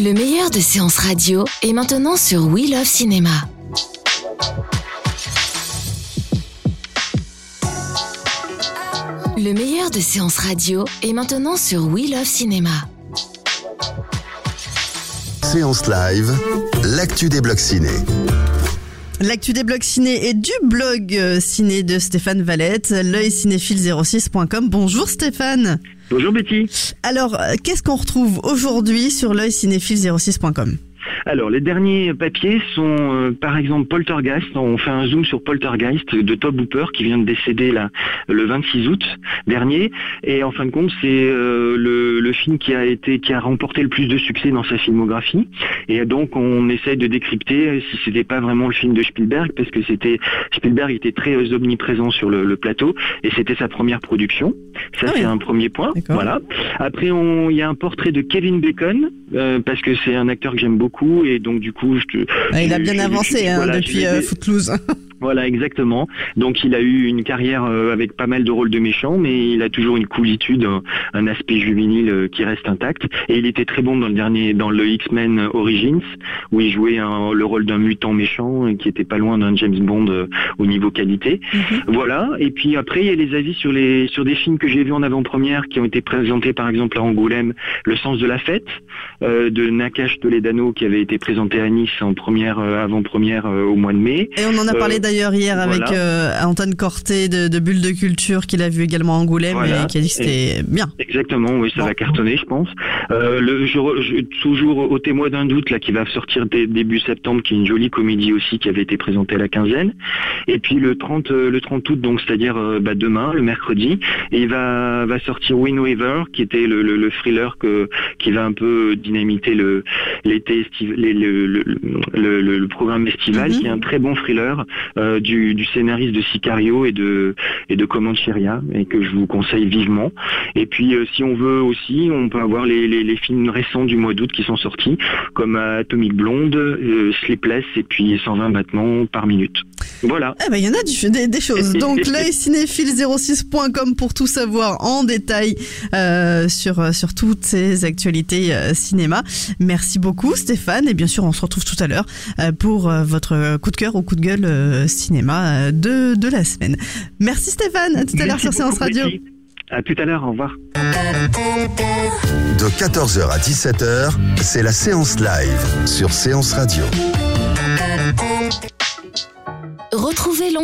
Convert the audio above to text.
Le meilleur de séances radio est maintenant sur We Love Cinéma. Le meilleur de séances radio est maintenant sur We Love Cinéma. Séance live, l'actu des blocs ciné. L'actu des blogs ciné et du blog euh, ciné de Stéphane Valette, l'œil cinéphile06.com. Bonjour Stéphane. Bonjour Betty. Alors, euh, qu'est-ce qu'on retrouve aujourd'hui sur l'œil cinéphile06.com Alors, les derniers papiers sont, euh, par exemple, Poltergeist. On fait un zoom sur Poltergeist de Tob Hooper qui vient de décéder là, le 26 août dernier. Et en fin de compte, c'est euh, le, le film qui a été, qui a remporté le plus de succès dans sa filmographie. Et donc, on essaye de décrypter si c'était pas vraiment le film de Spielberg, parce que c'était Spielberg était très euh, omniprésent sur le, le plateau et c'était sa première production. Ça, Ah c'est un premier point. Voilà. Après, il y a un portrait de Kevin Bacon euh, parce que c'est un acteur que j'aime beaucoup et donc du coup, je te, Ah, Il a bien avancé hein, depuis euh, Footloose. Voilà, exactement. Donc il a eu une carrière euh, avec pas mal de rôles de méchants, mais il a toujours une coolitude, un, un aspect juvénile euh, qui reste intact. Et il était très bon dans le dernier, dans le X-Men Origins, où il jouait un- le rôle d'un mutant méchant et qui était pas loin d'un James Bond euh, au niveau qualité. Voilà. Et puis après, il y a les avis sur les sur des films que j'ai vus en avant-première qui ont été présentés par exemple à Angoulême, Le sens de la fête euh, de Nakash Toledano qui avait été présenté à Nice en première euh, avant-première euh, au mois de mai. Et on en a Euh, parlé d'ailleurs hier avec euh, Antoine Corté de, de Bulle de Culture qu'il a vu également à Angoulême Voilà. et qui a dit que c'était bien. Exactement, oui, ça Bon. va cartonner, je pense. Euh, le, je, re- je- toujours au témoin d'un doute là qui va sortir dès début septembre, qui est une jolie comédie aussi qui avait été présentée à la quinzaine. Et puis le 30 euh, le 30 août, donc c'est-à-dire bah, demain, le mercredi, et il va va sortir Wind River, qui était le, le, le thriller que qui va un peu dynamiter le l'été le, programme estival, Mhm. qui est un très bon thriller euh, du, scénariste de Sicario et de et de Comancheria, et que je vous conseille vivement. Et puis, euh, si on veut aussi, on peut avoir les, les, les films récents du mois d'août qui sont sortis, comme Atomic Blonde, euh, Sleepless et puis 120 battements par minute. Voilà. Eh ben, il y en a du, des, des choses. Donc, l'œil cinéphile06.com pour tout savoir en détail euh, sur, euh, sur toutes ces actualités euh, cinéma. Merci beaucoup, Stéphane. Et bien sûr, on se retrouve tout à l'heure euh, pour euh, votre coup de cœur ou coup de gueule euh, cinéma euh, de, de la semaine. Merci, Stéphane. À tout à l'heure Merci sur Séance Radio. Betty. À tout à l'heure, au revoir. De 14h à 17h, c'est la séance live sur Séance Radio.